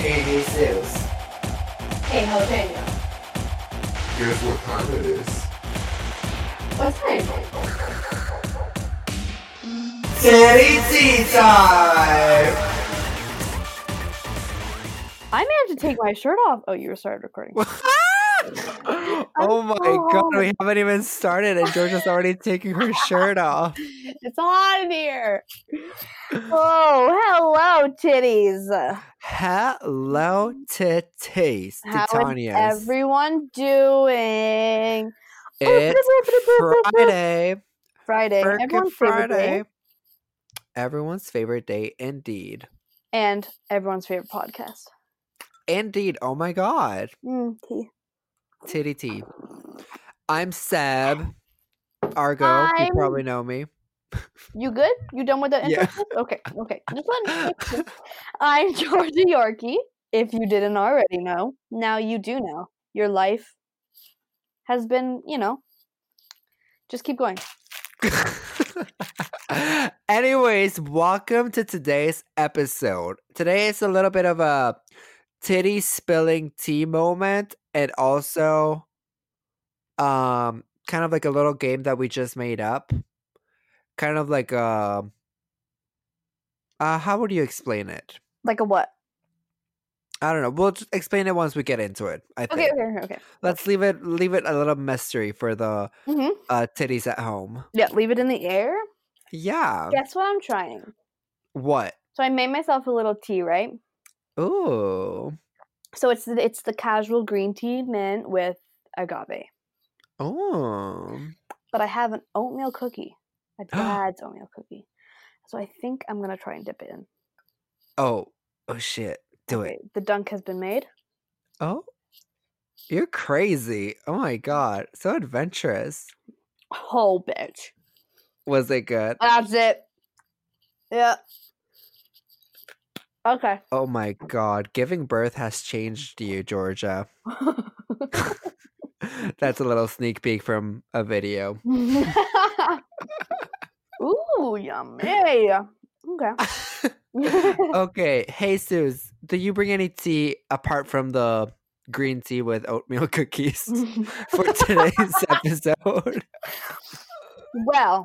Hey, Jesus. Hey, how Daniel? Guess what time it is? What time? Titty tea time! I may have to take my shirt off. Oh, you started recording. oh my god, we haven't even started and Georgia's already taking her shirt off. It's hot in here. Oh, hello, titties. Hello titties. How is everyone doing? It's Friday. Friday. Frickin' Everyone's favorite day. Friday. Everyone's favorite day, indeed. And everyone's favorite podcast. Indeed. Oh my god. Mm, tea. Titty tea. I'm Seb. Argo. I'm- You probably know me. You good? You done with the intro? Yeah. Okay, okay. Just me. I'm Georgia Yorkie. If you didn't already know, now you do know. Your life has been, you know, just keep going. Anyways, welcome to today's episode. Today is a little bit of a titty spilling tea moment and also um kind of like a little game that we just made up. Kind of like a uh how would you explain it? Like a what? I don't know. We'll just explain it once we get into it. I think. Okay, okay, okay, okay. Let's leave it leave it a little mystery for the hmm uh titties at home. Yeah, leave it in the air. Yeah. Guess what I'm trying? What? So I made myself a little tea, right? Ooh. So it's the, it's the casual green tea mint with agave, Oh. but I have an oatmeal cookie, a dad's oatmeal cookie. So I think I'm gonna try and dip it in. Oh. Oh shit. Do Okay, it. The dunk has been made. Oh. You're crazy. Oh my god. So adventurous. Oh, bitch. Was it good? That's it. Yeah. Okay. Oh my god. Giving birth has changed you, Georgia. That's a little sneak peek from a video. Ooh, yummy. Okay. okay. Hey Suze, do you bring any tea apart from the green tea with oatmeal cookies for today's episode? well,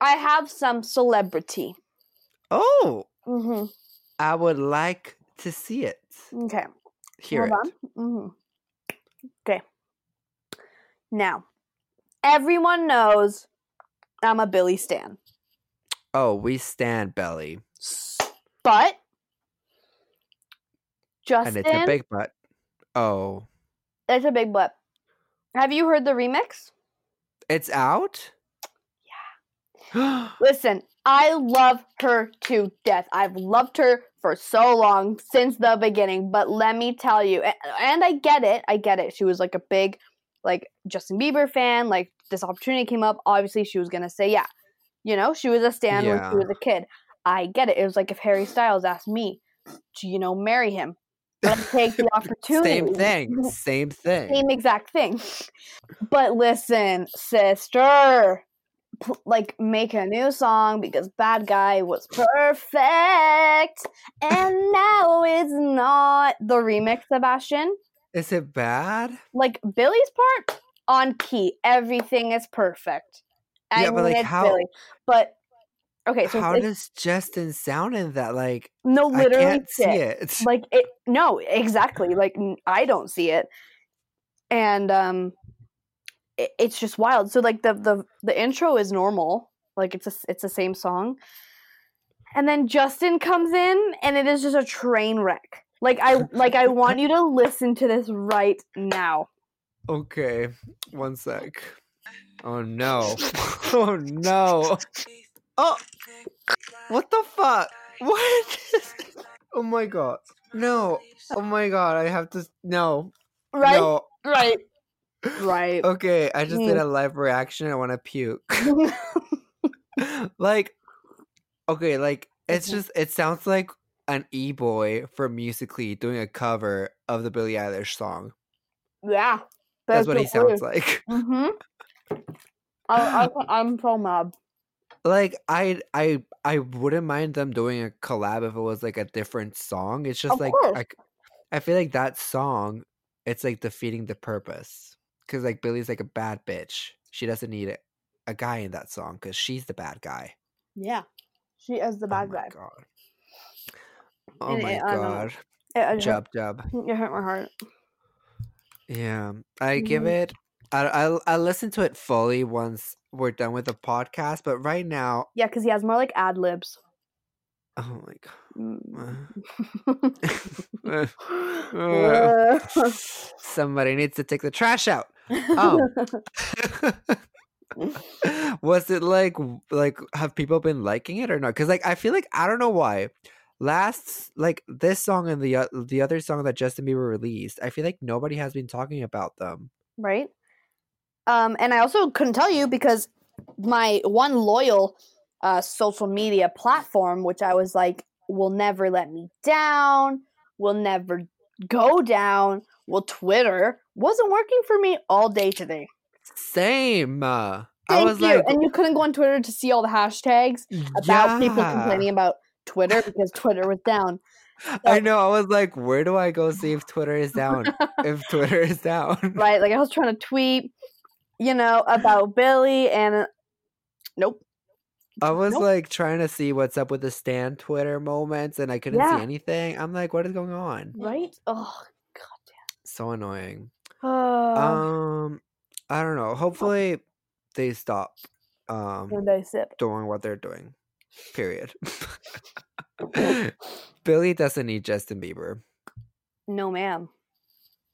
I have some celebrity. Oh, hmm I would like to see it. Okay. Hear Hold it. on. hmm Okay. Now, everyone knows I'm a Billie Stan, Oh, we stand belly. but Justin, And it's a big butt. Oh. it's a big butt. Have you heard the remix? It's out? Yeah. Listen, I love her to death. I've loved her for so long since the beginning, but let me tell you, and I get it. I get it. She was like a big like Justin Bieber fan, like this opportunity came up, obviously she was going to say yeah. You know, she was a stan when she was a kid. I get it. It was like if Harry Styles asked me to, you know, marry him. I'd take the opportunity. Same thing. Same thing. Same exact thing. But listen, sister, like make a new song because Bad Guy was perfect, and now it's not the remix. Sebastian, Is it bad? like Billie's part on key, everything is perfect. I Yeah, but, like, it's how- Billy, but okay, so How does Justin sound in that? Like, no, I literally, can't see it. like it no exactly like i don't see it and um it, it's just wild so like the the the intro is normal like it's a s- it's the same song and then justin comes in and it is just a train wreck like i like i want you to listen to this right now Okay, one sec. Oh no. Oh no. Oh, what the fuck? What? oh my god. No. Oh my god, I have to. No. right No. right right Okay, I just did Mm. a live reaction. I want to puke. like, okay, like, it's just, it sounds like an e boy from Musical.ly doing a cover of the Billie Eilish song. yeah That's what he sounds like. mm-hmm I, I, i'm so mad like I I I wouldn't mind them doing a collab if it was like a different song. It's just Of like I, I feel like that song, it's like defeating the purpose. Cause like Billie's like a bad bitch. She doesn't need a, a guy in that song because she's the bad guy. Yeah, she is the bad guy. oh my guy. god. Oh And my it- I god. It, it, hurt, Jub jub. it hurt my heart. Yeah. I give Mhm. it I I'll, I'll listen to it fully once we're done with the podcast, but right now, Yeah, because he has more like ad libs. oh my god. Mm. Somebody needs to take the trash out. Oh. Was it like like have people been liking it or not? Because like I feel like I don't know why. Last like this song and the o- the other song that Justin Bieber released, I feel like nobody has been talking about them. right? Um, and I also couldn't tell you because my one loyal uh, social media platform, which I was like, will never let me down, will never go down, Well, Twitter, wasn't working for me all day today. Same. Uh, I Thank was you. like, and you couldn't go on Twitter to see all the hashtags about people complaining about Twitter because Twitter was down. I know. I was like, where do I go see if Twitter is down? if Twitter is down, right? Like I was trying to tweet, you know, about Billie, and uh, nope. I was Nope. like trying to see what's up with the Stan Twitter moments, and I couldn't Yeah. see anything. I'm like, what is going on? Right? Oh, goddamn. So annoying. Uh, Um, I don't know. Hopefully, they stop um when they sip. doing what they're doing. Period. Billie doesn't need Justin Bieber. No, ma'am.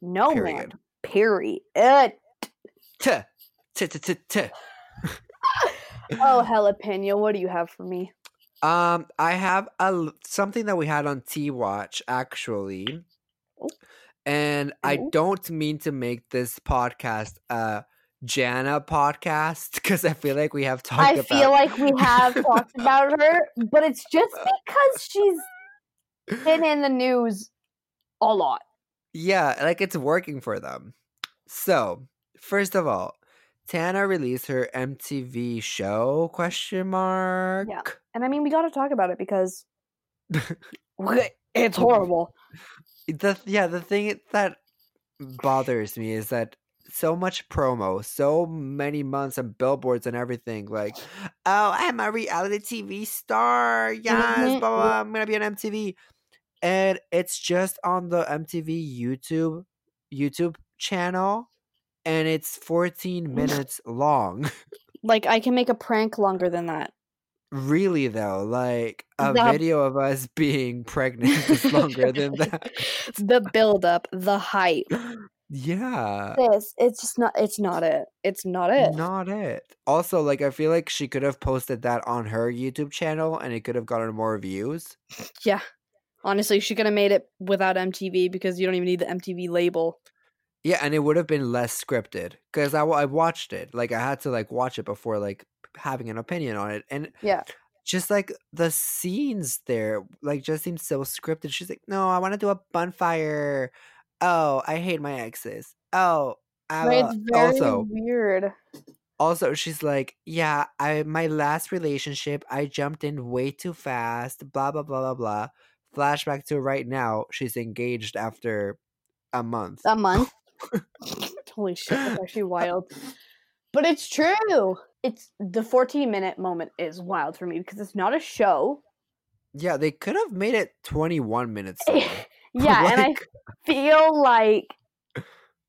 No, ma'am. Period. Period. Tuh. Tuh, tuh, tuh, tuh. Oh, jalapeno. What do you have for me? Um, I have a something that we had on T Watch actually, Oh. and I Oh. don't mean to make this podcast a Tana podcast because I feel like we have talked I about. feel like we have talked about her, but it's just because she's been in the news a lot. yeah, like it's working for them. So first of all, Tana released her MTV show question mark. Yeah. And I mean, we got to talk about it because it's horrible. the yeah the thing that bothers me is that so much promo so many months of billboards and everything like oh i'm a reality tv star yes Mhm, blah, blah, blah, i'm gonna be on mtv and it's just on the mtv youtube youtube channel and it's 14 mm. minutes long Like, I can make a prank longer than that. really though like a The- video of us being pregnant is longer than that the build up, the hype. yeah This, it's just not, it's not it. It's not it. Not it. Also, like I feel like she could have posted that on her YouTube channel and it could have gotten more views. Yeah. Honestly, she could have made it without MTV because you don't even need the MTV label. Yeah, and it would have been less scripted because I, I watched it. Like I had to like watch it before like having an opinion on it, and Yeah. just like the scenes there, like just seemed so scripted. She's like, "No, I want to do a bonfire. Oh, I hate my exes. Oh, I Right, it's very also weird. also she's like yeah i my last relationship i jumped in way too fast blah blah blah blah blah flashback to right now she's engaged after a month A month. Holy shit, that's actually wild. But it's true. It's the 14 minute moment is wild for me because it's not a show. yeah they could have made it 21 minutes yeah, and I feel like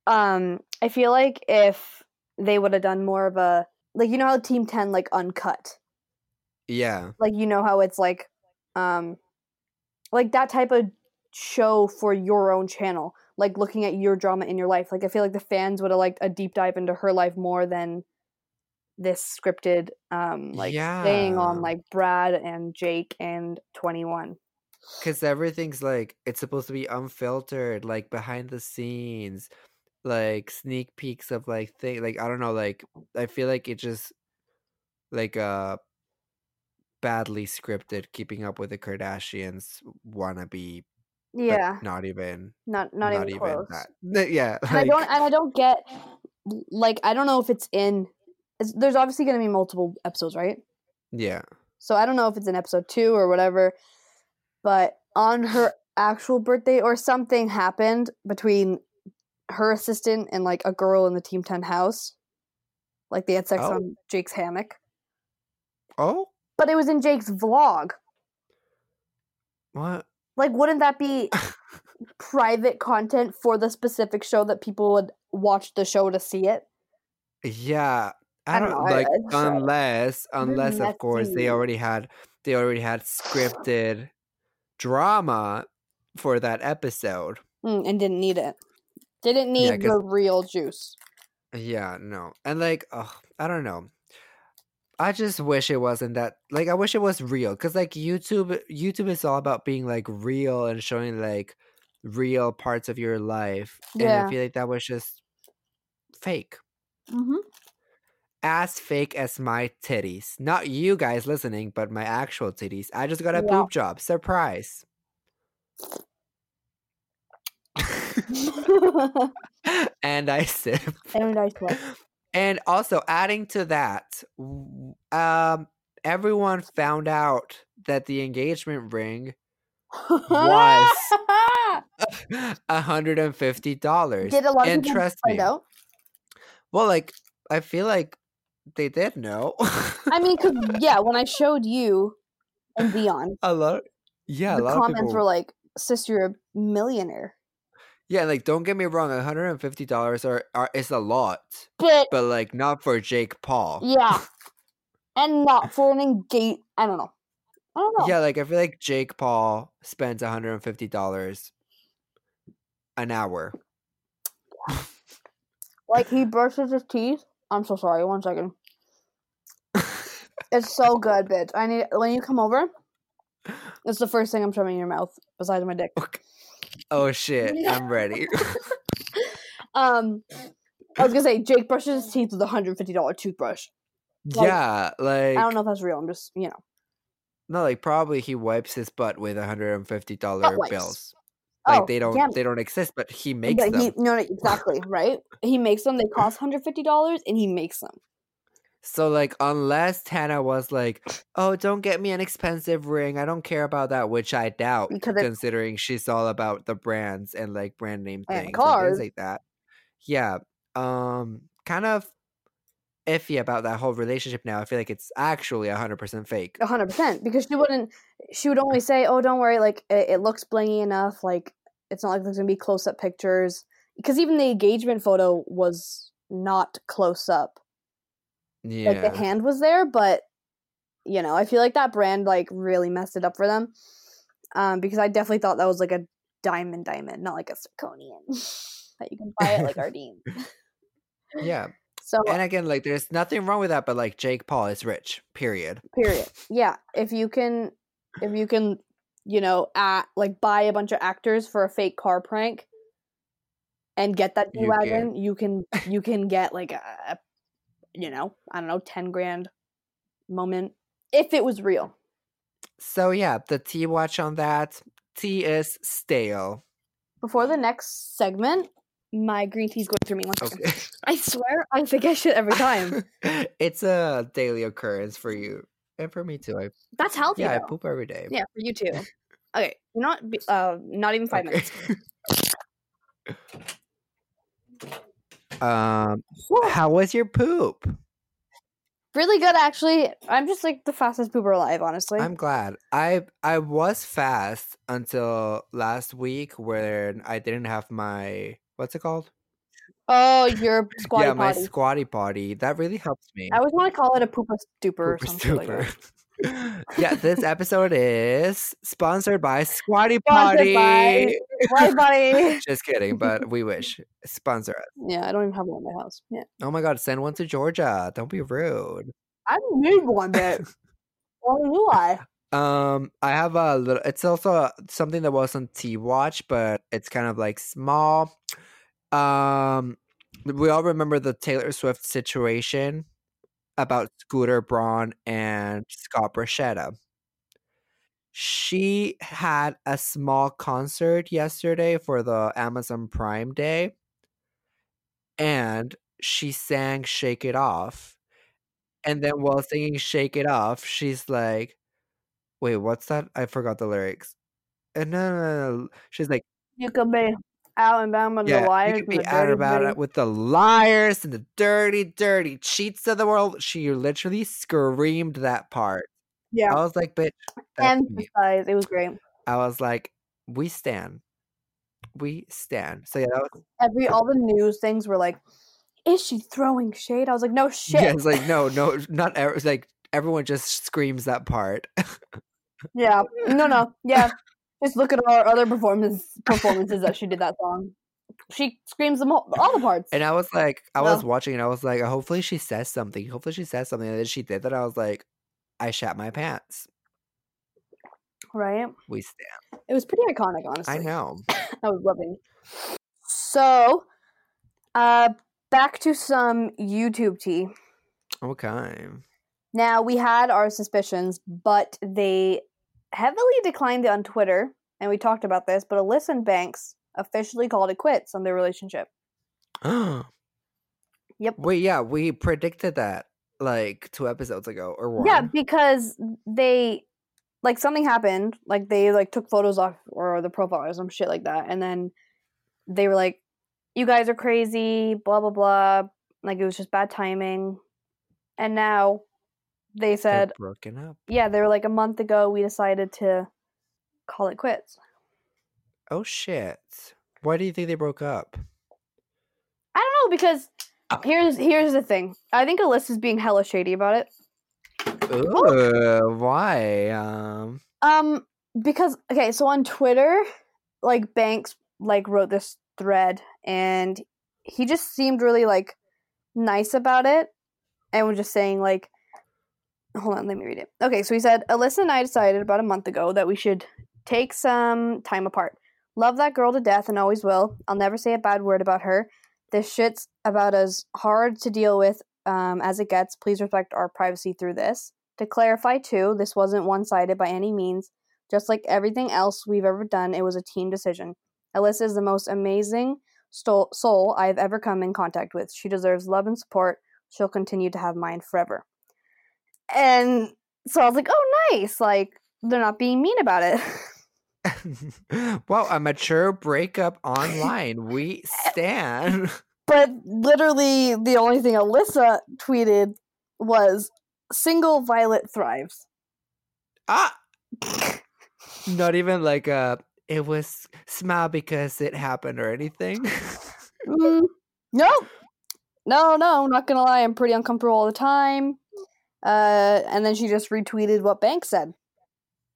um I feel like if they would have done more of a like you know how Team 10 like uncut. yeah Like you know how it's like um like that type of show for your own channel, like looking at your drama in your life. Like I feel like the fans would have liked a deep dive into her life more than this scripted um like staying Yeah. on like Brad and Jake and 21. because everything's like it's supposed to be unfiltered like behind the scenes like sneak peeks of like thing like i don't know like i feel like it just like uh badly scripted keeping up with the kardashians wanna be but Yeah, not even not not, even, close. that yeah and I don't and I don't get like I don't know if it's in. It's, there's obviously going to be multiple episodes, right? Yeah. So I don't know if it's in episode two or whatever, but on her actual birthday or something happened between her assistant and like a girl in the Team 10 house. Like they had sex Oh. on Jake's hammock. Oh, But it was in Jake's vlog. what? Like, wouldn't that be private content for the specific show that people would watch the show to see it? Yeah. I I don't don't, know, like uh, unless unless of course they already had they already had scripted drama for that episode. Mm, and didn't need it. Didn't Yeah, the real juice. Yeah, no. And like, ugh, I don't know. I just wish it wasn't that like I wish it was real cuz like YouTube YouTube is all about being like real and showing like real parts of your life. yeah. And I feel like that was just fake. Mm-hmm. As fake as my titties. Not you guys listening, but my actual titties. I just got a Yeah. boob job. Surprise. and I sip. and I said, And also adding to that, um, everyone found out that the engagement ring Was. hundred and fifty dollars. Did a lot of people out? well, like I feel like they did know. I mean, because yeah, when I showed you and Dion, a lot. Yeah, a the comments people. were like, "Sis, you're a millionaire." Yeah, like don't get me wrong, one hundred and fifty dollars are, are is a lot, But but like not for Jake Paul. yeah, and not for an engage. I don't know. I don't know. Yeah, like I feel like Jake Paul spends one hundred and fifty dollars an hour. Like he brushes his teeth. I'm so sorry. One second. It's so good, bitch. I need when you come over. It's the first thing I'm shoving in your mouth besides my dick. Oh shit, I'm ready. Um, I was gonna say Jake brushes his teeth with a hundred fifty dollar toothbrush. Like, yeah, like I don't know if that's real. I'm just you know. no, like probably he wipes his butt with a hundred and fifty dollar bills. Like oh, they don't they don't exist, but he makes but them. He, no, no, exactly right. He makes them. They cost hundred fifty dollars, and he makes them. So like unless Tana was like, "Oh, don't get me an expensive ring. I don't care about that," which I doubt Because considering she's all about the brands and like brand name things and cars. things like that. Yeah. Um kind of iffy about that whole relationship now. I feel like it's actually 100% fake. A hundred percent. Because she wouldn't. She would only say, "Oh, don't worry. Like it, it looks blingy enough. Like it's not like there's gonna be close up pictures." Because even the engagement photo was not close up. Yeah. Like the hand was there, but you know, I feel like that brand like really messed it up for them. Um, because I definitely thought that was like a diamond diamond, not like a zirconian that you can buy at like Ardene. yeah. So And again, like there's nothing wrong with that, but like Jake Paul is rich. Period. period. Yeah, if you can, if you can, you know, at like buy a bunch of actors for a fake car prank, and get that You wagon, you can you can get like a, a, you know, I don't know, ten grand moment if it was real. So yeah, the tea watch on that. Tea is stale. Before the next segment, my green tea's going through me. One second. Okay. I swear, I forget shit every time. it's a daily occurrence for you and for me too. I That's healthy. yeah, I poop every day. Yeah, for you too. Okay, not uh, not even five Okay. minutes. Um, how was your poop? Really good, actually. I'm just like the fastest pooper alive, honestly. I'm glad. I I was fast until last week when I didn't have my what's it called? oh, you're squatty yeah, my potty. squatty potty. That really helps me. I always want to call it a pooper stupor or Pooper something like that. stupor. yeah, this episode is sponsored by Squatty Potty. by Squatty potty. Just kidding, but we wish. Sponsor us. Yeah, I don't even have one in my house. Yeah, Oh my god, send one to Georgia. Don't be rude. I need one, bit. Why do I? Um, I have a little. It's also something that was on T Watch, but it's kind of like small. Um, we all remember the Taylor Swift situation about Scooter Braun and Scott Borchetta. She had a small concert yesterday for the Amazon Prime Day, and she sang "Shake It Off." And then while singing "Shake It Off," she's like, "Wait, what's that? I forgot the lyrics." And no. She's like, You can be with "Yeah, the you liars and be the out dirty about dirty. it with the liars and the dirty, dirty cheats of the world." She literally screamed that part. Yeah, I was like, "Bitch, that's me." emphasize. It was great. I was like, "We stand, we stand." So yeah, that was Every all the news things were like, "Is she throwing shade?" I was like, "No shit." yeah. It's like no, no, not ever. It's like everyone just screams that part. Yeah. No, no. Yeah. Just look at our other performance performances that she did that song. She screams them all, all the parts. And I was like, I was watching and I was like, hopefully she says something. Hopefully she says something. And then she did that. I was like, I shat my pants. right? We stand. It was pretty iconic, honestly. I know. I was loving. So, uh, back to some YouTube tea. Okay. Now we had our suspicions, but they heavily declined it on Twitter, and we talked about this. But Alissa and Banks officially called it quits on their relationship. Yep. Wait, yeah, we predicted that like two episodes ago or one. Yeah, because they like something happened, like they like took photos off or the profile or some shit like that, and then they were like, "You guys are crazy," blah blah blah. Like it was just bad timing, and now they They're said, broken up. "Yeah, they were like a month ago. We decided to call it quits." Oh shit. Why do you think they broke up? I don't know because Ah. here's here's the thing. I think Alissa's being hella shady about it. Ooh, why? Um Um, because okay, so on Twitter, like Banks like wrote this thread, and he just seemed really like nice about it, and was just saying like, hold on, let me read it. Okay, so he said, Alissa and I decided about a month ago that we should take some time apart. Love that girl to death and always will. I'll never say a bad word about her. This shit's about as hard to deal with um, as it gets. Please respect our privacy through this. To clarify, too, this wasn't one sided by any means. Just like everything else we've ever done, it was a team decision. Alissa is the most amazing soul I've ever come in contact with. She deserves love and support. She'll continue to have mine forever. And so I was like, oh, nice. Like, they're not being mean about it. well, a mature breakup online. We stand. but literally, the only thing Alissa tweeted was single Violet thrives. ah not even like a it was smile because it happened or anything. Mm, no, no, no. Not gonna lie, I'm pretty uncomfortable all the time. Uh, and then she just retweeted what Banks said,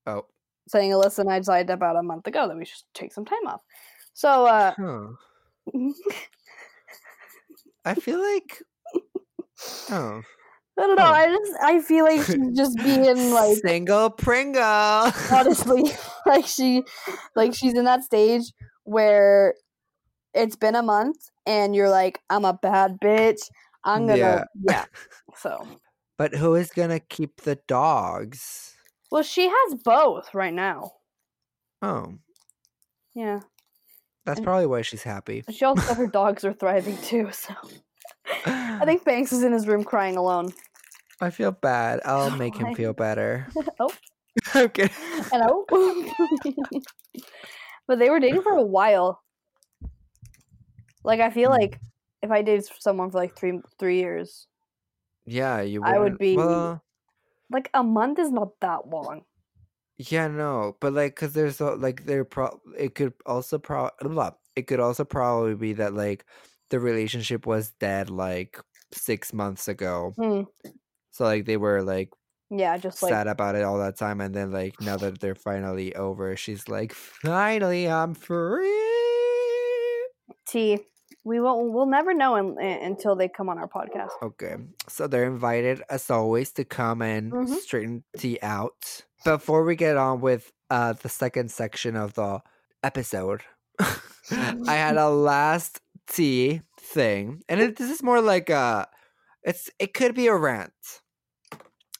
oh. saying Alissa and I decided about a month ago that we should take some time off. So, uh, Huh. I feel like Oh. I don't know. Huh. I just I feel like she's just being like single Pringle. honestly like she like she's in that stage where it's been a month and you're like i'm a bad bitch i'm gonna Yeah. yeah, so but who is gonna keep the dogs? well she has both right now Oh. yeah That's And- probably why she's happy. she also said her dogs are thriving too so i think banks is in his room crying alone I feel bad. I'll make him feel better. oh I'm kidding. hello but they were dating for a while like i feel Hmm. like if i dated someone for like three three years Yeah, you. would. I would be- Well, like a month is not that long yeah, no, but like, cause there's a- like there pro. It could also pro. blah, It could also probably be that like the relationship was dead like six months ago. Hmm. So like they were like yeah just like sad about it all that time, and then like now that they're finally over, she's like, finally, I'm free. tea. We won't. We'll never know un, un- until they come on our podcast. Okay, so they're invited as always to come and Mhm. straighten tea out. Before we get on with uh the second section of the episode, I had a last tea thing, and it, this is more like a, it's it could be a rant.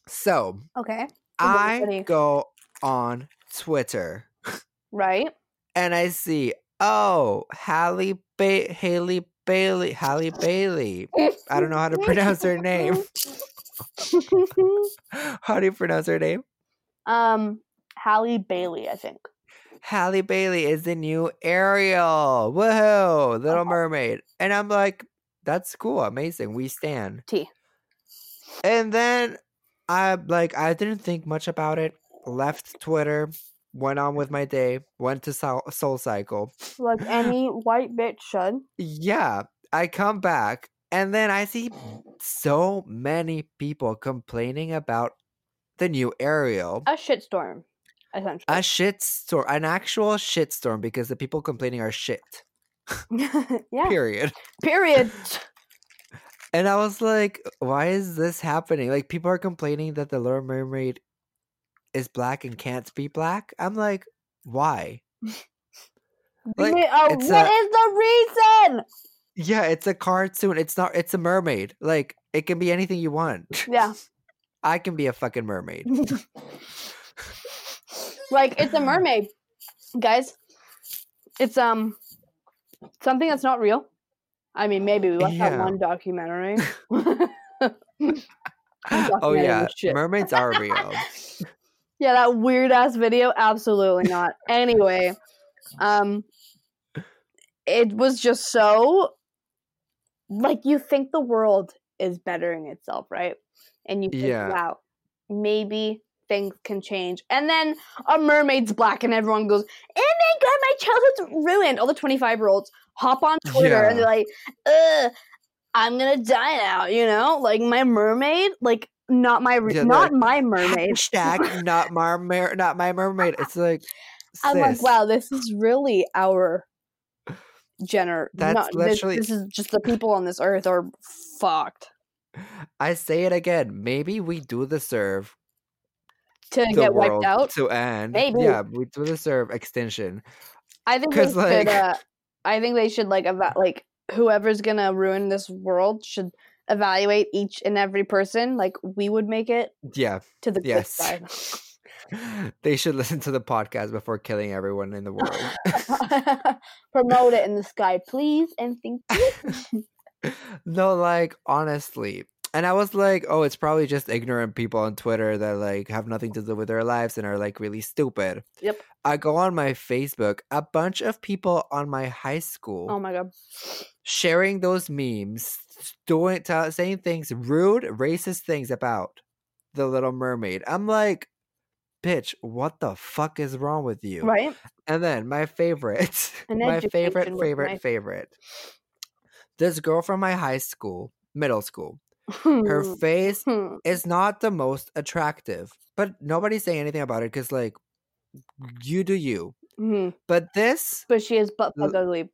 So Okay. I go on Twitter Right. and I see, oh, Halle ba- Haley Bailey, Halle Bailey. I don't know how to pronounce her name. How do you pronounce her name? um, Halle Bailey, I think. Halle Bailey is the new Ariel. Woohoo! Little Okay. Mermaid. And I'm like, that's cool, amazing. We stand. T. And then I like I didn't think much about it. Left Twitter, went on with my day, went to Soul, Soul Cycle. Like any white bitch should. Yeah, I come back and then I see so many people complaining about the new Ariel. A shitstorm, essentially. A shitstorm, an actual shitstorm because the people complaining are shit. yeah. Period. Period. And I was like, why is this happening? Like people are complaining that the Little Mermaid is black and can't be black. I'm like, why? Like, oh, what a- is the reason? Yeah, it's a cartoon. It's not it's a mermaid. Like it can be anything you want. Yeah. I can be a fucking mermaid. like it's a mermaid, guys. It's um something that's not real. I mean, maybe we watched that one documentary. oh yeah, mermaids are real. Yeah, that weird ass video. Absolutely not. Anyway, um, it was just so like you think the world is bettering itself, right? And you think, Yeah. wow, maybe things can change. And then a mermaid's black, and everyone goes, "Oh my god, my childhood's ruined." All the twenty-five year olds hop on Twitter and they're like, "Ugh." I'm gonna die now, you know, like my mermaid, like not my, Yeah, not like, my mermaid. Hashtag not my mer- not my mermaid. It's like I'm like, wow, this is really our gener. That's not, this, literally- this is just the people on this earth are fucked I say it again. Maybe we do the serve to the get wiped out. to end. Maybe. Yeah, we do deserve extinction. I think they 'cause, should. like- Uh, I think they should like eva- like whoever's gonna ruin this world should evaluate each and every person. Like we would make it Yeah, to the yes. side. they should listen to the podcast before killing everyone in the world. Promote it in the sky, please, and thank you. no, like honestly. And I was like, oh, it's probably just ignorant people on Twitter that like have nothing to do with their lives and are like really stupid. Yep. I go on my Facebook, a bunch of people on my high school Oh my god. sharing those memes, doing t- saying things rude, racist things about the Little Mermaid. I'm like, bitch, what the fuck is wrong with you? Right? And then my favorite, my favorite, favorite, my- favorite. This girl from my high school, middle school, her face Hmm. is not the most attractive, but nobody's saying anything about it because, like, you do you. Hmm. But this, But she is butt ugly.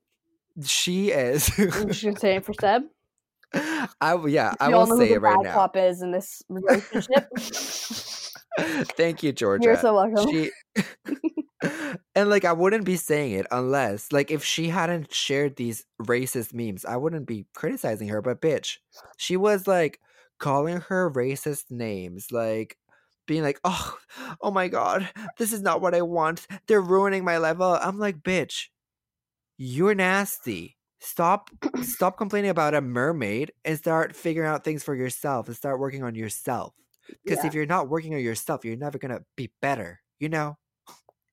she is. I'm just gonna say it for Seb. I yeah, I will say it right now. cop is in this relationship. Thank you, Georgia. You're so welcome. She and like I wouldn't be saying it unless like if she hadn't shared these racist memes, I wouldn't be criticizing her. But bitch, she was like calling her racist names, like being like, "Oh, oh my god, this is not what I want. They're ruining my level." I'm like, "Bitch, you're nasty." Stop stop complaining about a mermaid and start figuring out things for yourself and start working on yourself. Because Yeah. if you're not working on yourself, you're never gonna be better. You know?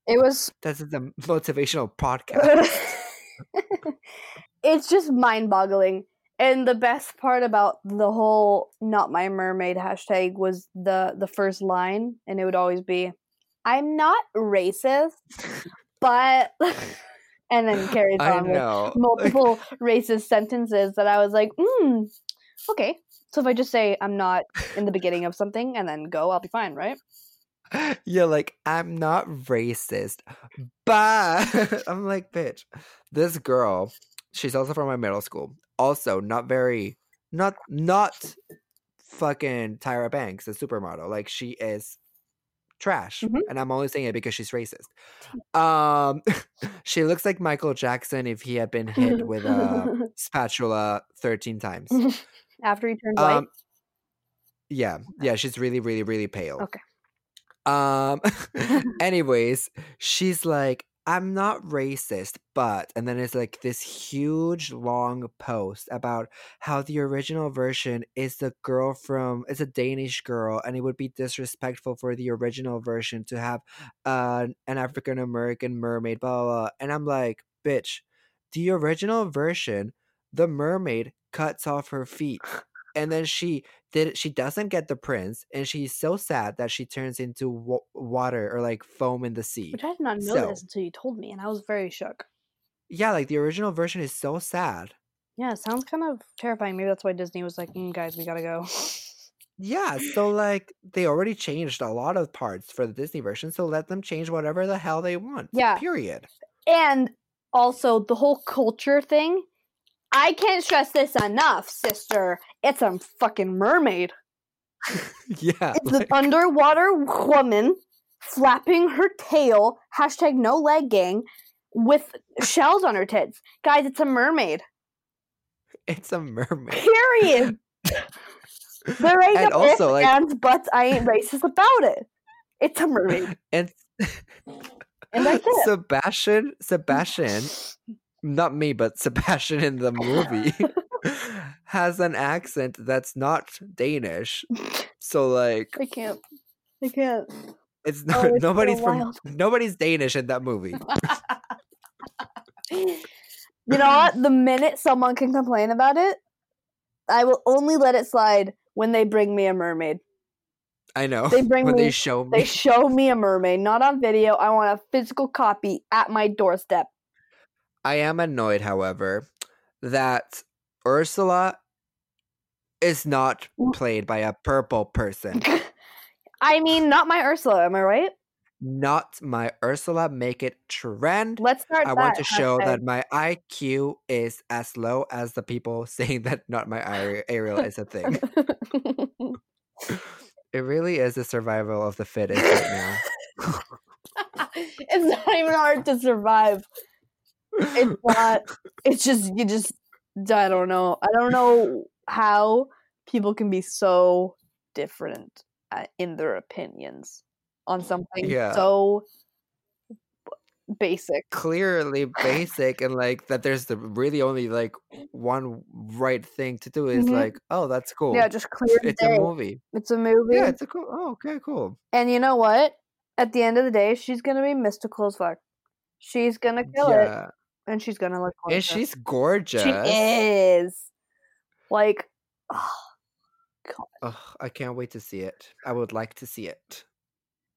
It was That's the motivational podcast. it's just mind boggling. And the best part about the whole not my mermaid hashtag was the the first line and it would always be I'm not racist, but and then carries on with multiple racist sentences that I was like, mm, okay. So if I just say I'm not in the beginning of something and then go, I'll be fine, right? you're like, I'm not racist, but I'm like, bitch, this girl, she's also from my middle school. Also, not very, not, not fucking Tyra Banks, the supermodel. Like, she is trash. Mhm. And I'm only saying it because she's racist. Um, she looks like Michael Jackson if he had been hit with a spatula 13 times. After he turned white. Um, yeah, yeah, she's really, really, really pale. Okay. Um, anyways, she's like, I'm not racist, but and then it's like this huge long post about how the original version is the girl from it's a Danish girl and it would be disrespectful for the original version to have uh, an African American mermaid blah, blah blah and I'm like, bitch, the original version, the mermaid cuts off her feet and then she did she doesn't get the prince and she's so sad that she turns into wa- water or like foam in the sea Which I did not know So- this until you told me, and I was very shook. yeah like the original version is so sad Yeah, sounds kind of terrifying. Maybe that's why Disney was like, mm, guys, we gotta go. yeah so like they already changed a lot of parts for the disney version so let them change whatever the hell they want Yeah. period and also the whole culture thing. I can't stress this enough, sister. It's a fucking mermaid. yeah It's like- an underwater woman flapping her tail. Hashtag no leg gang with shells on her tits. Guys, it's a mermaid. it's a mermaid Period. There ain't And also, like- ands, buts. I ain't racist about it. It's a mermaid. and And that's it. sebastian sebastian not me, but Sebastian in the movie has an accent that's not Danish. So like I can't. I can't. it's Oh, it's nobody's from wild. nobody's Danish in that movie. You know what? The minute someone can complain about it, I will only let it slide when they bring me a mermaid. I know. They bring when me- they show me They show me a mermaid, not on video. I want a physical copy at my doorstep. I am annoyed, however, that Ursula is not played by a purple person. I mean, not my Ursula, am I right? not my Ursula. Make it trend. Let's start. I want to show hashtag. that my IQ is as low as the people saying that not my Ariel is a thing. It really is a survival of the fittest right now. it's not even hard to survive. It's not. It's just you just. I don't know. I don't know how people can be so different uh, in their opinions on something Yeah. so basic. Clearly basic and like that there's the really only like one right thing to do is Mhm. like, oh that's cool. Yeah, just clear it's a movie. It's a movie. Yeah, it's a cool oh okay, cool. And you know what? At the end of the day, she's gonna be mystical as fuck. She's gonna kill it, Yeah. And she's gonna look. And gorgeous. she's gorgeous. She is. Like, oh, God. Ugh, I can't wait to see it. I would like to see it.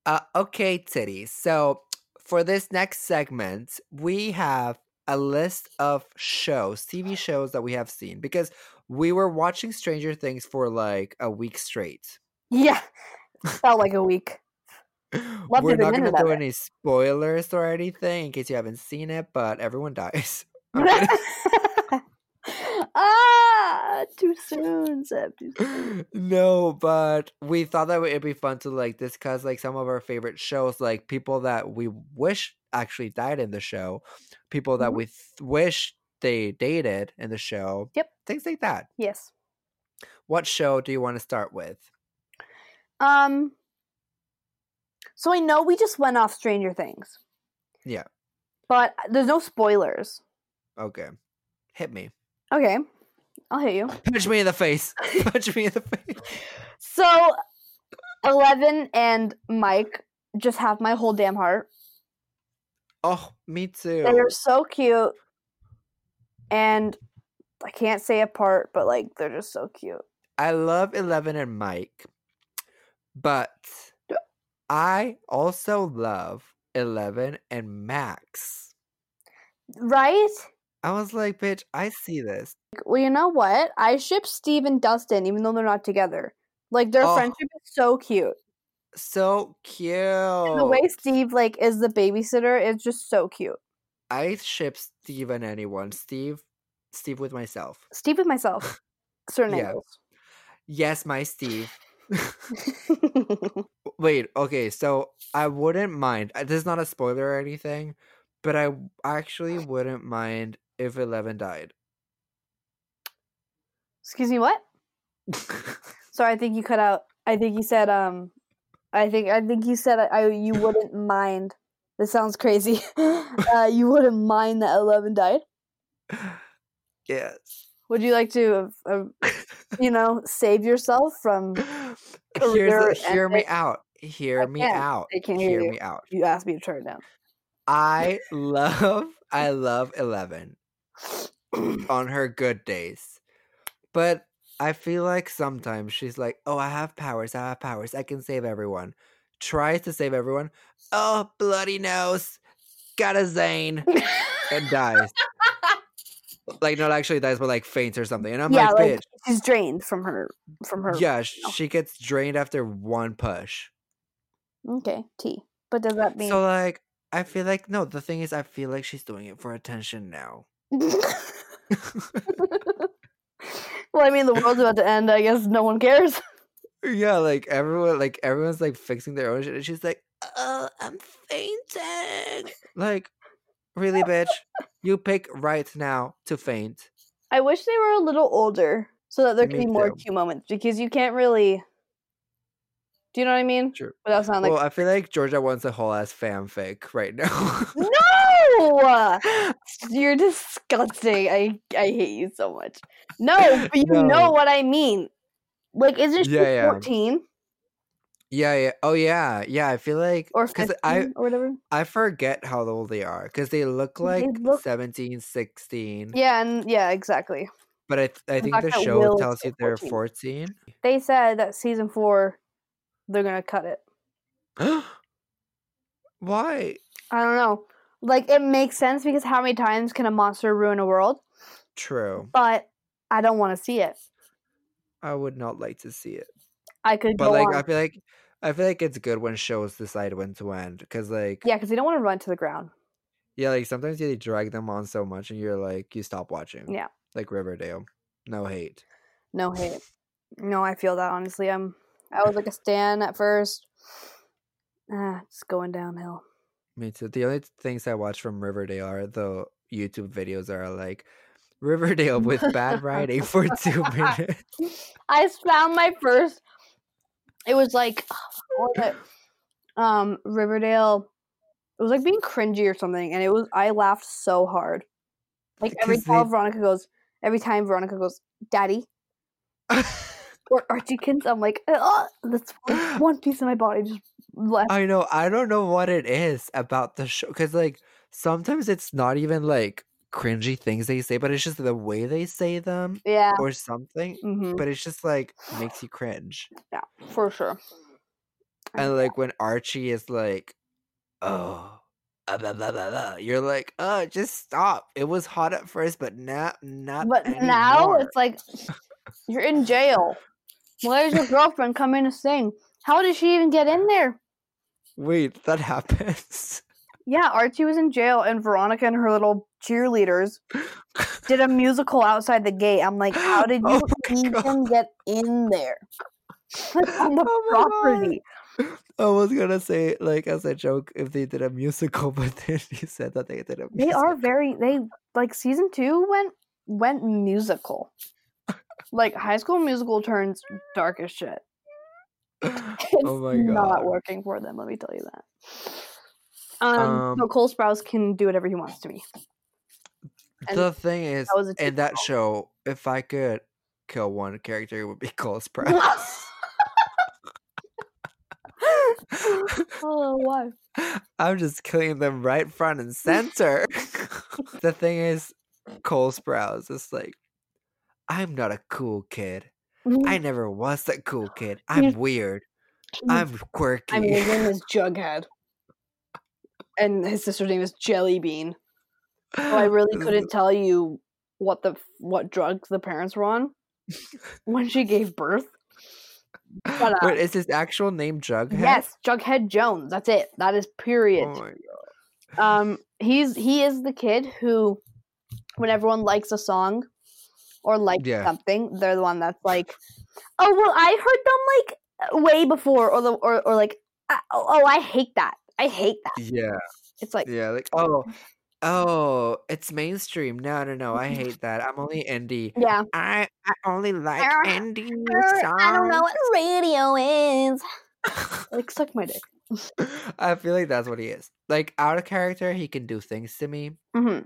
Uh, okay, Titty. So for this next segment, we have a list of shows, TV shows that we have seen because we were watching Stranger Things for like a week straight. yeah, felt like a week. Loved we're not going to do any spoilers or anything in case you haven't seen it, but everyone dies. Ah, too soon, Seb. Too soon. no, but we thought that it'd be fun to like discuss like some of our favorite shows, like people that we wish actually died in the show, people that Mhm. we th- wish they dated in the show. Yep. Things like that. Yes. What show do you want to start with? Um. So I know we just went off Stranger Things. Yeah. But there's no spoilers. Okay. Hit me. Okay, I'll hit you. Punch me in the face. Punch me in the face. So, Eleven and Mike just have my whole damn heart. Oh, me too. They are so cute, and I can't say apart, but like they're just so cute. I love Eleven and Mike, but. I also love Eleven and Max. Right? I was like, bitch, I see this. Well, you know what? I ship Steve and Dustin, even though they're not together. Like their Oh. friendship is so cute. So cute. And the way Steve like is the babysitter is just so cute. I ship Steve and anyone. Steve, Steve with myself. Steve with myself. Certain Yeah. angles. Yes, my Steve. Wait, okay, so I wouldn't mind. uh, This is not a spoiler or anything, but I actually wouldn't mind if Eleven died. Excuse me, what? Sorry, I think you cut out. I think you said um I think I think you said I, I you wouldn't mind this sounds crazy. uh, you wouldn't mind that Eleven died. Yes. Would you like to, uh, you know, save yourself from? Here's the, hear me out. Hear I me can't. out. Can't hear you. me out. You asked me to turn it down. I love I love Eleven on her good days. But I feel like sometimes she's like, "Oh, I have powers. I have powers. I can save everyone." Tries to save everyone. Oh, bloody nose. Got a Zane and dies. Like not actually dies, but like faints or something. And I'm yeah, like, like bitch. she's drained from her from her. Yeah, sh- she gets drained after one push. Okay, T. But does that mean? So like I feel like no, the thing is I feel like she's doing it for attention now. well, I mean, the world's about to end. I guess no one cares. yeah, like everyone like everyone's like fixing their own shit and she's like, Oh, I'm fainting. Like, really, bitch? You pick right now to faint. I wish they were a little older so that there could be more too. cute moments because you can't really. Do you know what I mean? Without sounding well, like I feel like Georgia wants a whole ass fanfic right now. no, you're disgusting. I I hate you so much. No, but you No. know what I mean. Like, isn't she Yeah, yeah. fourteen yeah, yeah. Yeah. Oh yeah. Yeah, I feel like or cuz fifteen I or whatever? I forget how old they are cuz they look They like look- 17, 16. Yeah, and yeah, exactly. But I th- I think the show Will tells you they're 14. 14. They said that season four, they're gonna cut it. Why? I don't know. Like it makes sense because how many times can a monster ruin a world? True. But I don't want to see it. I would not like to see it. I could But go like on. I feel like I feel like it's good when shows decide when to end cuz like yeah, because they don't want to run to the ground. yeah, like sometimes you drag them on so much and you're like you stop watching. Yeah. Like Riverdale. No hate. No hate. No, I feel that honestly. I'm. I was like a stan at first. Ah, it's going downhill. Me too. The only things I watch from Riverdale are the YouTube videos are like Riverdale with bad writing for 2 minutes. I found my first. It was like, what was it? um, Riverdale. It was like being cringy or something, and it was. I laughed so hard. Like every time they- Veronica goes, every time Veronica goes, "Daddy," or Archie Archiekins, I'm like, oh, that's one- one piece of my body just left. I know. I don't know what it is about the show because, like, sometimes it's not even like cringy things they say, but it's just the way they say them yeah. or something. hmm But it's just like makes you cringe. Yeah, for sure. And like when Archie is like, "Oh," uh, blah, blah, blah, blah," you're like, "Oh, just stop." It was hot at first, but now, not. But now it's like you're in jail. Why does your girlfriend come in to sing? How did she even get in there? wait, that happens. Yeah, Archie was in jail, and Veronica and her little cheerleaders did a musical outside the gate. I'm like, how did oh you Oh even God. get in there? Like on the Oh my God. property. I was gonna say like as a joke if they did a musical, but then you said that they did a. They are very they like season two went went musical. like high school musical turns dark as shit. It's oh my not working for them, let me tell you that. Um, Um, Cole Sprouse can do whatever he wants to me. and The thing is, that in that show, if I could kill one character, it would be Cole Sprouse. oh, why? I'm just killing them right front and center. the thing is, Cole Sprouse is like, I'm not a cool kid. I never was a cool kid. I'm weird. I'm quirky. I mean, his name is Jughead, and his sister's name is Jelly Bean. So I really couldn't tell you what the what drugs the parents were on when she gave birth. But, uh, Wait, is his actual name Jughead? yes, Jughead Jones. That's it. That is period. Oh my god. um, he's he is the kid who, when everyone likes a song or likes Yeah. something, they're the one that's like, oh well, I heard them like way before, or the or or like, "Ah, oh, oh I hate that. I hate that. Yeah, It's like yeah. Like, oh, oh, it's mainstream. No, no, no. I hate that. I'm only indie. yeah. I I only like Uh, indie songs. I don't know what radio is. like suck my dick. I feel like that's what he is. Like out of character, he can do things to me. hmm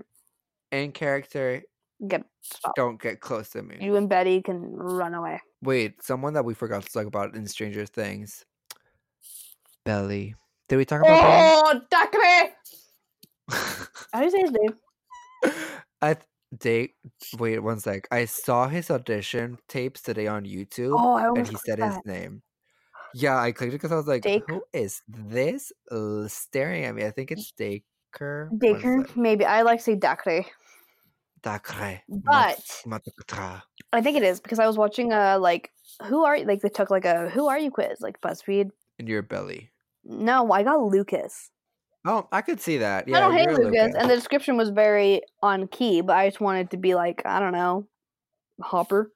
In character, Get stop. don't get close to me. You and Betty can run away. Wait, someone that we forgot to talk about in Stranger Things. Billy. Did we talk about Oh, Dacre! Billy? How do you say his name? I th- they wait one sec. I saw his audition tapes today on YouTube, Oh, I and he clicked said his name. Yeah, I clicked it because I was like, Dake. "Who is this uh, staring at me?" I think it's Daker. One Daker? Maybe. I like to say Dakre. Dakre, But Mat- Matatra. I think it is because I was watching a like who are you like they took like a who are you quiz like BuzzFeed. in your belly. No, I got Lucas. Oh, I could see that. Yeah, I don't hate you're Lucas, and the description was very on key, but I just wanted to be like I don't know, Hopper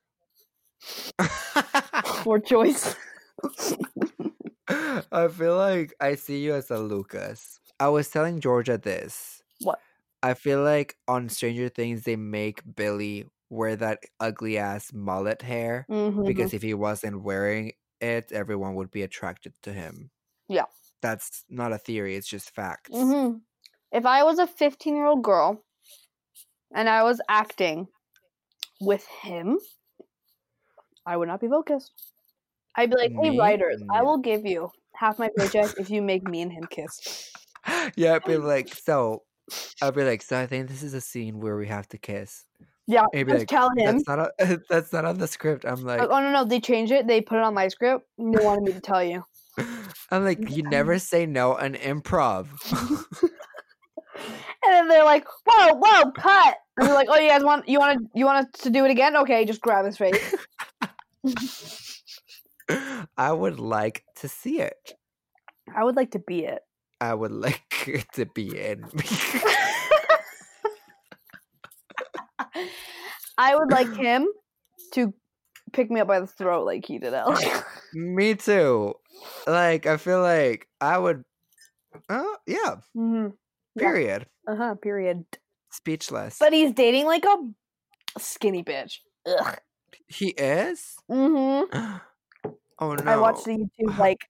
or Joyce. I feel like I see you as a Lucas. I was telling Georgia this. What? I feel like on Stranger Things they make Billy wear that ugly ass mullet hair Mhm. because if he wasn't wearing it, everyone would be attracted to him. Yeah. That's not a theory, it's just facts. Mhm. If I was a 15 year old girl and I was acting with him, I would not be focused. I'd be like, hey, Me? writers, I will give you half my paycheck if you make me and him kiss. yeah, I'd be like, so I'd be like, so I think this is a scene where we have to kiss. Yeah, And he'd be just like, tell him. That's not a, that's not on the script. I'm like Like, oh no, no, they changed it. They put it on my script. They wanted me to tell you. I'm like, you never say no on improv. And then they're like, "Whoa, whoa, cut!" And they're like, "Oh, you guys want you want to you want us to do it again? Okay, just grab his face." I would like to see it. I would like to be it. I would like to be in. I would like him to pick me up by the throat like he did Alex. Me too. Like I feel like I would. Uh, yeah. hmm Yeah. Period. Uh huh. Period. Speechless. But he's dating like a skinny bitch. Ugh. he is. Mm-hmm. Oh no. I watched the YouTube like,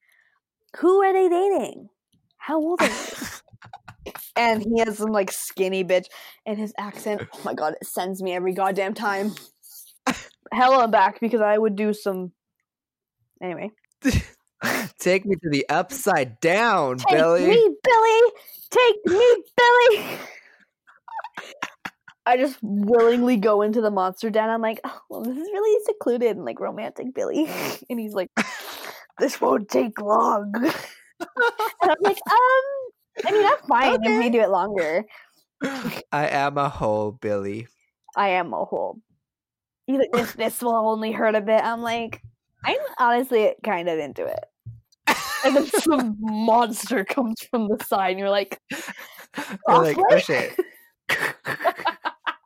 who are they dating? How old are they? and he has some like skinny bitch, and his accent. Oh my god, it sends me every goddamn time. Hella back because I would do some. Anyway, Take me to the upside down, take Billy. me, Billy. Take me, Billy. I just willingly go into the monster den. I'm like, oh, well, this is really secluded and like romantic, Billy. And he's like, this won't take long. and I'm like, um, I mean, I'm fine if we do it longer. I am a whole Billy. I am a whole. He's like, this, this will only hurt a bit. I'm like, I'm honestly kind of into it. And then some monster comes from the side, and you're like, You're like, oh shit.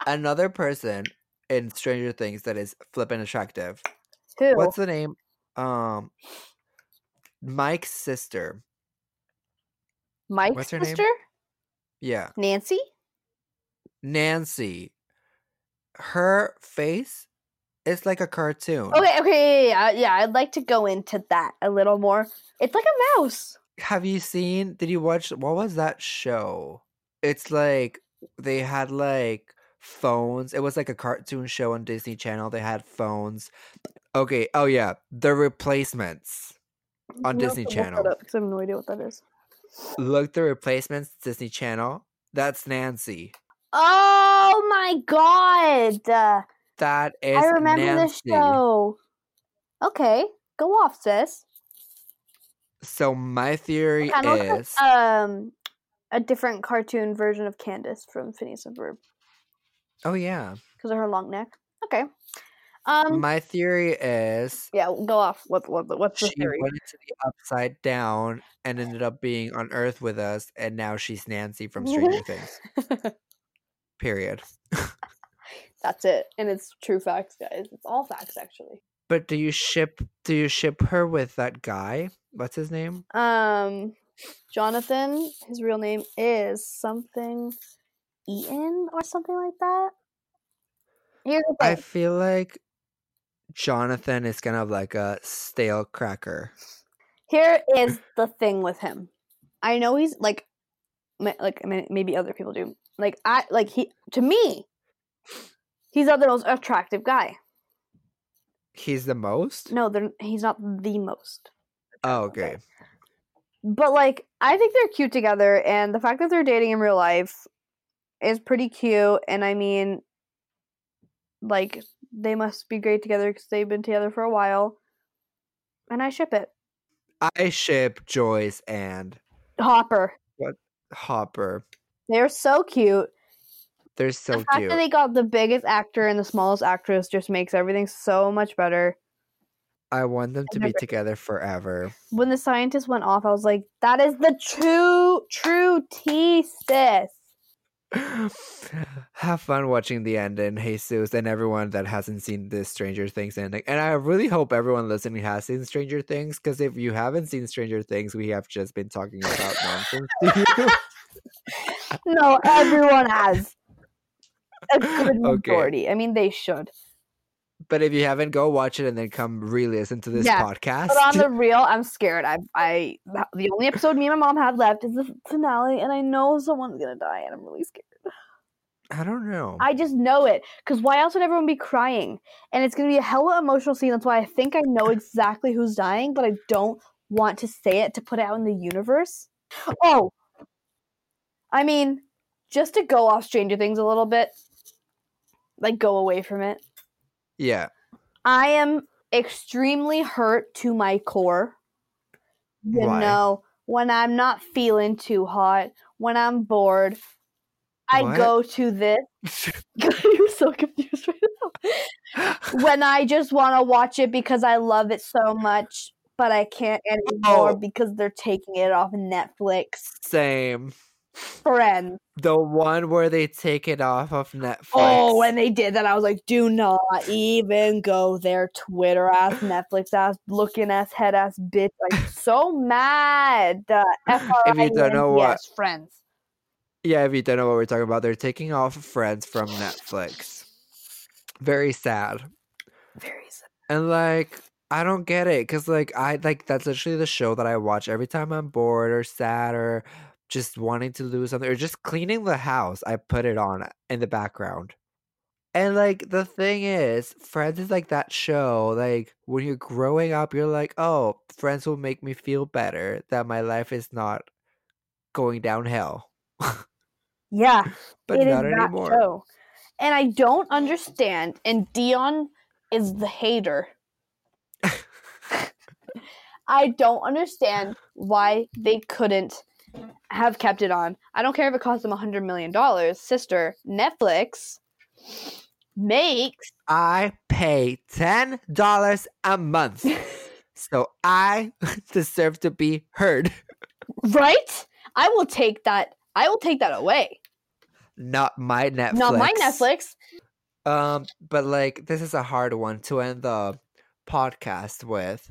Another person in Stranger Things that is flippin' attractive. who? What's the name? Um, Mike's sister. Mike's what's her name? sister? Yeah, Nancy? Nancy. Her face is like a cartoon. Okay, okay, yeah, yeah, yeah. I'd like to go into that a little more. It's like a mouse. Have you seen? Did you watch? What was that show? It's like they had like phones. It was like a cartoon show on Disney Channel. They had phones. Okay. Oh yeah, The Replacements on Disney Channel. Because I have no idea what that is. Look, The Replacements Disney Channel. That's Nancy. Oh my god! That is I remember the show. Okay, go off, sis. So my theory is like, um a different cartoon version of Candace from Phineas and Ferb Oh yeah. because of her long neck. Okay. Um. My theory is yeah, go off. What? What? What's the she theory? went into the upside down and ended up being on Earth with us, and now she's Nancy from Stranger Things. Period. That's it, and it's true facts, guys. It's all facts, actually. But do you ship? Do you ship her with that guy? What's his name? Um, Jonathan. His real name is something Eaton or something like that. Here's the I feel like Jonathan is kind of like a stale cracker. Here is the thing with him. I know he's like, like I mean, maybe other people do. Like I like he to me, he's not the most attractive guy. He's the most. No, they're, he's not the most. Oh, okay. But like, I think they're cute together, and the fact that they're dating in real life is pretty cute. And I mean, like, they must be great together because they've been together for a while, and I ship it. I ship Joyce and Hopper, What Hopper. They're so cute. They're so the fact cute. that they got the biggest actor and the smallest actress just makes everything so much better. I want them to be together forever. When the scientist went off, I was like, "That is the true, true tea, sis." Have fun watching the end and Jesus and everyone that hasn't seen this Stranger Things ending. And I really hope everyone listening has seen Stranger Things because if you haven't seen Stranger Things, we have just been talking about nonsense to you. No, everyone has. A good Okay. majority. I mean, they should. But if you haven't, go watch it and then come re-listen to this Yeah, podcast. But on the real, I'm scared. I, I, the only episode me and my mom have left is the finale, and I know someone's gonna die, and I'm really scared. I don't know. I just know it. Because why else would everyone be crying? And it's gonna be a hella emotional scene. That's why I think I know exactly who's dying, but I don't want to say it to put it out in the universe. Oh, I mean, just to go off Stranger Things a little bit, like go away from it. yeah. I am extremely hurt to my core. You Why? know, when I'm not feeling too hot, when I'm bored, I What? go to this. You're so confused right now. when I just want to watch it because I love it so much, but I can't anymore Oh. because they're taking it off Netflix. Same. Friends. The one where they take it off of Netflix. Oh, when they did that, I was like, do not even go there, Twitter ass, Netflix ass, looking ass, head ass bitch. Like, so mad. Uh, If you don't know what- friends. Yeah, if you don't know what we're talking about, they're taking off Friends from Netflix. Very sad. Very sad. And like, I don't get it because like I like that's literally the show that I watch every time I'm bored or sad or just wanting to do something or just cleaning the house. I put it on in the background. And like the thing is, Friends is like that show. Like when you're growing up, you're like, oh, Friends will make me feel better that my life is not going downhill. Yeah, But it is not anymore. show. And I don't understand. And Dion is the hater. I don't understand why they couldn't have kept it on. I don't care if it costs them a hundred million dollars, sister. Netflix makes I pay ten dollars a month, so I deserve to be heard. right. I will take that. I will take that away. Not my Netflix. Not my Netflix. Um, but like this is a hard one to end the podcast with.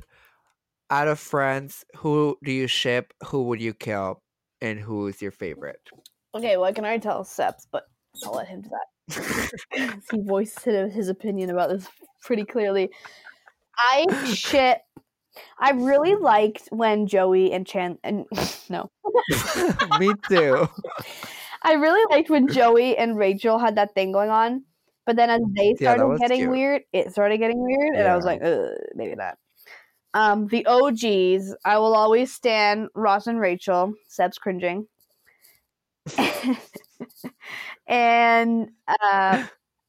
Out of friends, who do you ship? Who would you kill? And who is your favorite? Okay, well, I can already tell Seps, but I'll let him do that. he voiced his opinion about this pretty clearly. I shit. I really liked when Joey and Chan and no, Me too. I really liked when Joey and Rachel had that thing going on. But then as they started was getting cute. weird, it started getting weird, and I was like, maybe not. Um, the OGs, I will always stand Ross and Rachel. Seb's cringing. and uh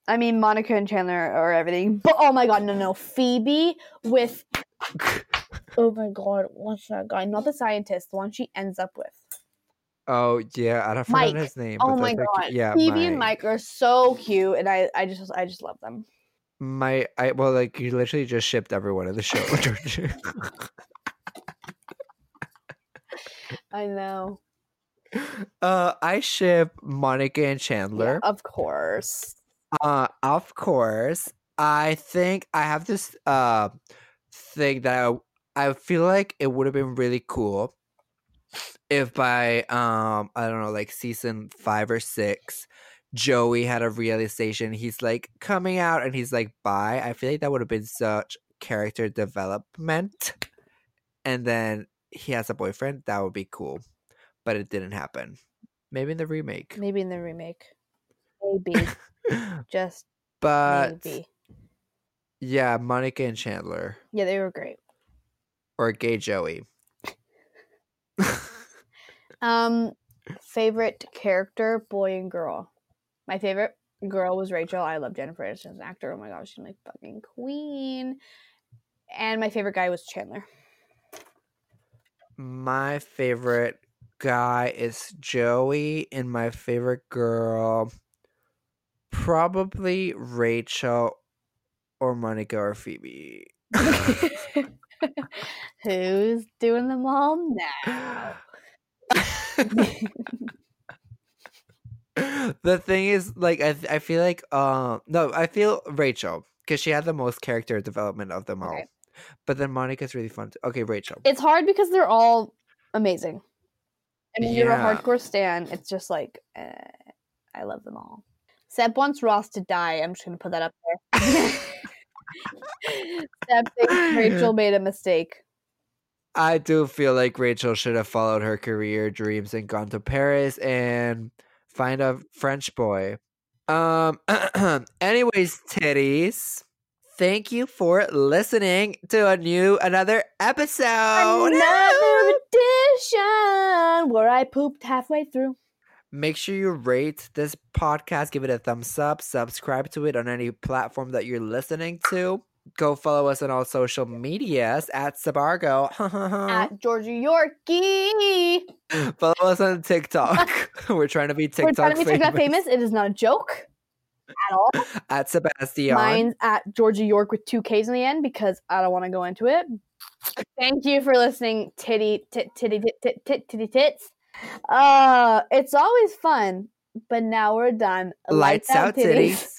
I mean Monica and Chandler or everything. But oh my god, no no. Phoebe with Oh my god, what's that guy? Not the scientist, the one she ends up with. Oh yeah, I don't forget Mike. his name. Oh my god. like- yeah, Phoebe and Mike are so cute and I I just I just love them. My I well like you literally just shipped everyone in the show, don't you? I know. Uh, I ship Monica and Yeah, Chandler. of course. Uh, of course. I think I have this uh thing that I I feel like it would have been really cool if by um I don't know like season five or six Joey had a realization he's like coming out and he's like bye. I feel like that would have been such character development. And then he has a boyfriend. That would be cool. but it didn't happen. Maybe in the remake. Maybe in the remake. Maybe. Just but maybe. yeah, Monica and Chandler Yeah, they were great. or Gay Joey. Um, favorite character, boy and girl. My favorite girl was Rachel. I love Jennifer Aniston as an actor. Oh my gosh, she's my fucking queen. And my favorite guy was Chandler. my favorite guy is Joey, and my favorite girl probably Rachel or Monica or Phoebe. Who's doing them all now? the thing is, like, I I feel like, um, no, I feel Rachel because she had the most character development of them all. Okay. But then Monica's really fun. Too. Okay, Rachel. It's hard because they're all amazing. And when you're a hardcore stan, it's just like, eh, I love them all. Seb wants Ross to die. I'm just going to put that up there. Seb thinks Rachel made a mistake. I do feel like Rachel should have followed her career dreams and gone to Paris and find a French boy. Um anyways, titties. Thank you for listening to a new another episode. Another edition where I pooped halfway through. Make sure you rate this podcast, give it a thumbs up, subscribe to it on any platform that you're listening to. Go follow us on all social medias at Sabargo. At Georgia Yorkie. Follow us on TikTok. We're trying to be We're TikTok, trying to be famous. TikTok famous. It is not a joke at all. At Sebastian. Mine's at Georgia York with two K's in the end because I don't want to go into it. Thank you for listening, titty tit titty tit tit tit titty tits. Uh, it's always fun, but now we're done. Lights out, titties.